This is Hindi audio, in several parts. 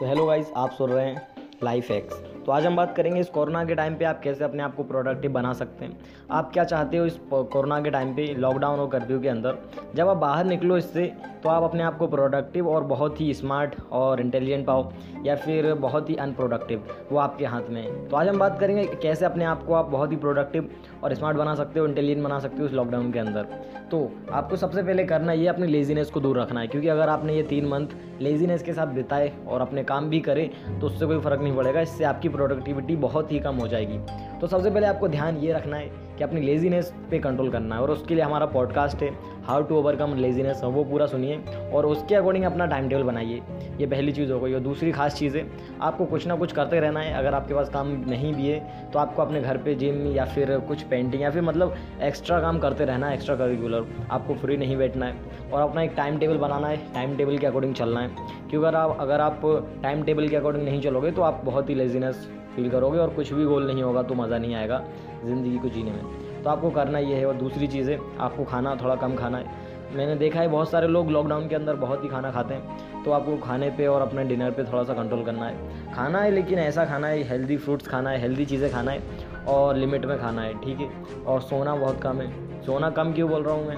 तो हेलो गाइस आप सुन रहे हैं लाइफ एक्स तो आज हम बात करेंगे इस कोरोना के टाइम पे आप कैसे अपने आप को प्रोडक्टिव बना सकते हैं। आप क्या चाहते हो इस कोरोना के टाइम पे लॉकडाउन और कर्फ्यू के अंदर? जब आप बाहर निकलो इससे तो आप अपने आप को प्रोडक्टिव और बहुत ही स्मार्ट और इंटेलिजेंट पाओ, या फिर बहुत ही अनप्रोडक्टिव वो आपके हाथ में है। तो आज हम बात करेंगे कैसे अपने आप को आप बहुत ही प्रोडक्टिव और स्मार्ट बना सकते हो इंटेलिजेंट बना सकते हो इस लॉकडाउन के अंदर। तो आपको सबसे पहले करना ये, अपनी लेजीनेस को दूर रखना है, क्योंकि अगर आपने ये तीन मंथ लेजीनेस के साथ बिताए और अपने काम भी करे तो उससे कोई फ़र्क नहीं पड़ेगा इससे आपकी प्रोडक्टिविटी बहुत ही कम हो जाएगी। तो सबसे पहले आपको ध्यान ये रखना है कि अपनी लेजीनेस पे कंट्रोल करना है और उसके लिए हमारा पॉडकास्ट है। हाउ टू ओवरकम लेजीनेस, वो पूरा सुनिए और उसके अकॉर्डिंग अपना टाइम टेबल बनाइए। ये पहली चीज़ हो गई। और दूसरी खास चीज़ है, आपको कुछ ना कुछ करते रहना है। अगर आपके पास काम नहीं भी है तो आपको अपने घर पर जिम या फिर कुछ पेंटिंग या फिर मतलब एक्स्ट्रा काम करते रहना है एक्स्ट्रा करिकुलर आपको फ्री नहीं बैठना है। और अपना एक टाइम टेबल बनाना है। टाइम टेबल के अकॉर्डिंग चलना है। क्योंकि अगर आप अगर आप टाइम टेबल के अकॉर्डिंग नहीं चलोगे तो आप बहुत ही लेजीनेस फील करोगे और कुछ भी गोल नहीं होगा तो मज़ा नहीं आएगा ज़िंदगी को जीने में। तो आपको करना ये है और दूसरी चीज़ है आपको खाना, थोड़ा कम खाना है। मैंने देखा है बहुत सारे लोग लॉकडाउन के अंदर बहुत ही खाना खाते हैं तो आपको खाने पे और अपने डिनर पे थोड़ा सा कंट्रोल करना है। खाना है लेकिन ऐसा खाना है हेल्दी फ्रूट्स खाना है हेल्दी चीज़ें खाना है और लिमिट में खाना है, ठीक है? और सोना बहुत कम है। सोना कम क्यों बोल रहा हूँ मैं?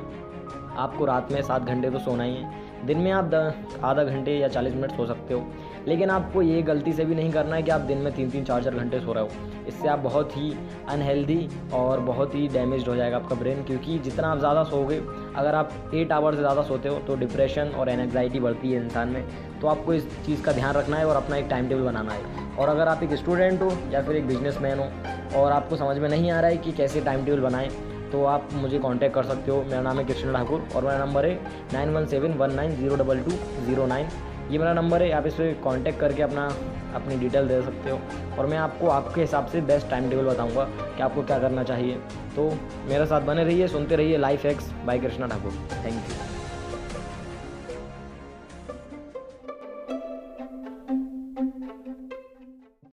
आपको रात में सात घंटे तो सोना ही है। दिन में आप आधा घंटे या चालीस मिनट सो सकते हो। लेकिन आपको ये गलती से भी नहीं करना है कि आप दिन में तीन तीन, चार चार घंटे सो रहे हो। इससे आप बहुत ही अनहेल्दी और बहुत ही डैमेज हो जाएगा आपका ब्रेन क्योंकि जितना आप ज़्यादा सोओगे, अगर आप एट आवर से ज़्यादा सोते हो तो डिप्रेशन और एनजाइटी बढ़ती है इंसान में। तो आपको इस चीज़ का ध्यान रखना है और अपना एक टाइम टेबल बनाना है। और अगर आप एक स्टूडेंट हो या फिर एक बिज़नेस हो, और आपको समझ में नहीं आ रहा है कि कैसे टाइम टेबल बनाएँ तो आप मुझे कांटेक्ट कर सकते हो। मेरा नाम है कृष्ण ठाकुर और मेरा नंबर है nine one seven one nine zero double two zero nine ये मेरा नंबर है, आप इस पर कॉन्टैक्ट करके अपना, अपनी डिटेल दे सकते हो। और मैं आपको, आपके हिसाब से बेस्ट टाइम टेबल बताऊँगा कि आपको क्या करना चाहिए। तो मेरे साथ बने रहिए, सुनते रहिए life X by Krishna Thakur. Thank you